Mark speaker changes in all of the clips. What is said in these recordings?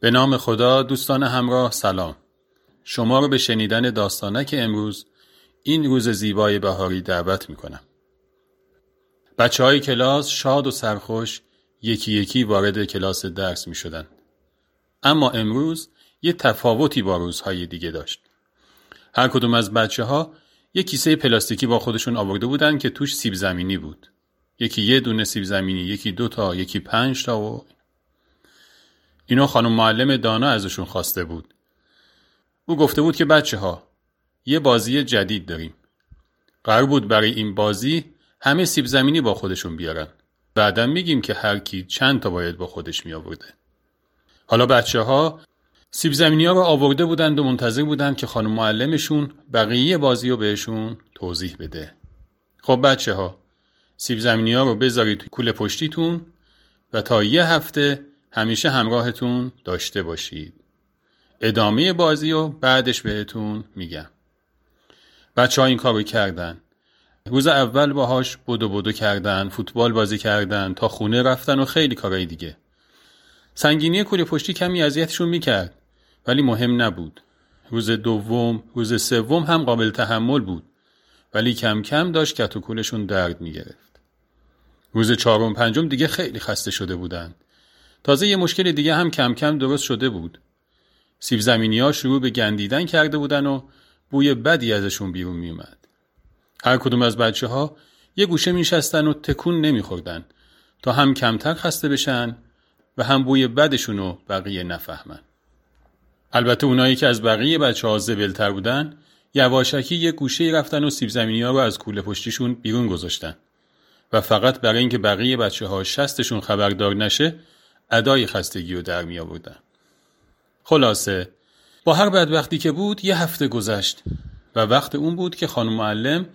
Speaker 1: به نام خدا دوستان همراه سلام. شما رو به شنیدن داستانک امروز این روز زیبای بهاری دعوت می کنم بچه های کلاس شاد و سرخوش یکی یکی وارد کلاس درس می شدن. اما امروز یه تفاوتی با روزهای دیگه داشت. هر کدوم از بچه ها یه کیسه پلاستیکی با خودشون آورده بودن که توش سیب زمینی بود. یکی یه دونه سیب زمینی یکی دو تا یکی پنج تا و اینو خانم معلم دانا ازشون خواسته بود. او گفته بود که بچه ها یه بازی جدید داریم. قرار بود برای این بازی همه سیب زمینی با خودشون بیارن. بعدا میگیم که هر کی چند تا باید با خودش می آورده. حالا بچه ها سیب زمینی ها رو آورده بودند و منتظر بودند که خانم معلمشون بقیه بازی رو بهشون توضیح بده. خب بچه ها سیب زمینی ها رو بذارید کوله پشتیتون و تا یه هفته همیشه همراهتون داشته باشید. ادامه بازی و بعدش بهتون میگم. بچه ها این کارو کردن. روز اول باهاش بدو بدو کردن، فوتبال بازی کردن، تا خونه رفتن و خیلی کارهای دیگه. سنگینی کوله پشتی کمی اذیتشون می‌کرد ولی مهم نبود. روز دوم، روز سوم هم قابل تحمل بود. ولی کم کم داشت کت و کولشون درد می‌گرفت. روز چهارم پنجم دیگه خیلی خسته شده بودند. تازه یه مشکل دیگه هم کم کم درست شده بود. سیب زمینی ها شروع به گندیدن کرده بودن و بوی بدی ازشون بیرون می اومد. هر کدوم از بچه ها یه گوشه میشستن و تکون نمیخوردن تا هم کمتر خسته بشن و هم بوی بدشون رو بقیه نفهمن. البته اونایی که از بقیه بچه ها زبلتر بودن یواشکی یه گوشه رفتن و سیب زمینی ها رو از کوله پشتیشون بیرون گذاشتن و فقط برای اینکه بقیه بچه ها شستشون خبردار نشه ادای خستگی رو در می آوردن. خلاصه با هر بدبختی که بود یه هفته گذشت و وقت اون بود که خانم معلم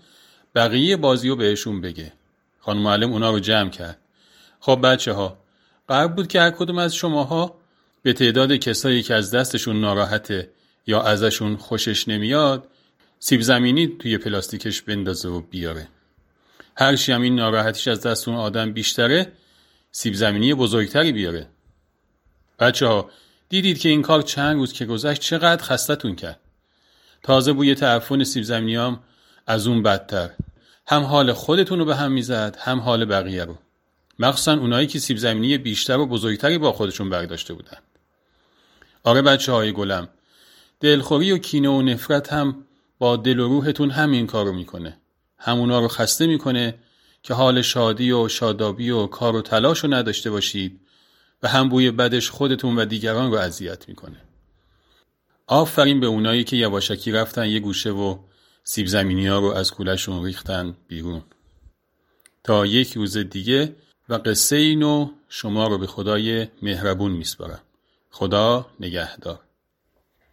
Speaker 1: بقیه بازی رو بهشون بگه. خانم معلم اونا رو جمع کرد. خب بچه ها قرار بود که هر کدوم از شماها به تعداد کسایی که از دستشون ناراحته یا ازشون خوشش نمیاد سیب زمینی توی پلاستیکش بندازه و بیاره. هرچی هم این ناراحتیش از دست اون آدم بیشتره سیب زمینی بزرگتری بیاره بچه ها دیدید که این کار چند روز که گذشت چقدر خستتون کرد. تازه بوی تعفن سیب زمینی هم از اون بدتر. هم حال خودتون رو به هم می‌زد هم حال بقیه رو. مخصوصا اونایی که سیب زمینی بیشتر و بزرگتری با خودشون برداشته بودن. آره بچه های گلم دلخوری و کینه و نفرت هم با دل و روحتون همین کارو می‌کنه. همونا رو خسته می‌کنه که حال شادی و شادابی و کار و تلاش رو نداشته باشید. و هم بوی بدش خودتون و دیگران رو اذیت می‌کنه. آفرین به اونایی که یواشکی رفتن یه گوشه و سیب زمینی ها رو از کولشون ریختن بیرون. تا یک روز دیگه و قصه اینو شما رو به خدای مهربون میسپارم. خدا نگهدار.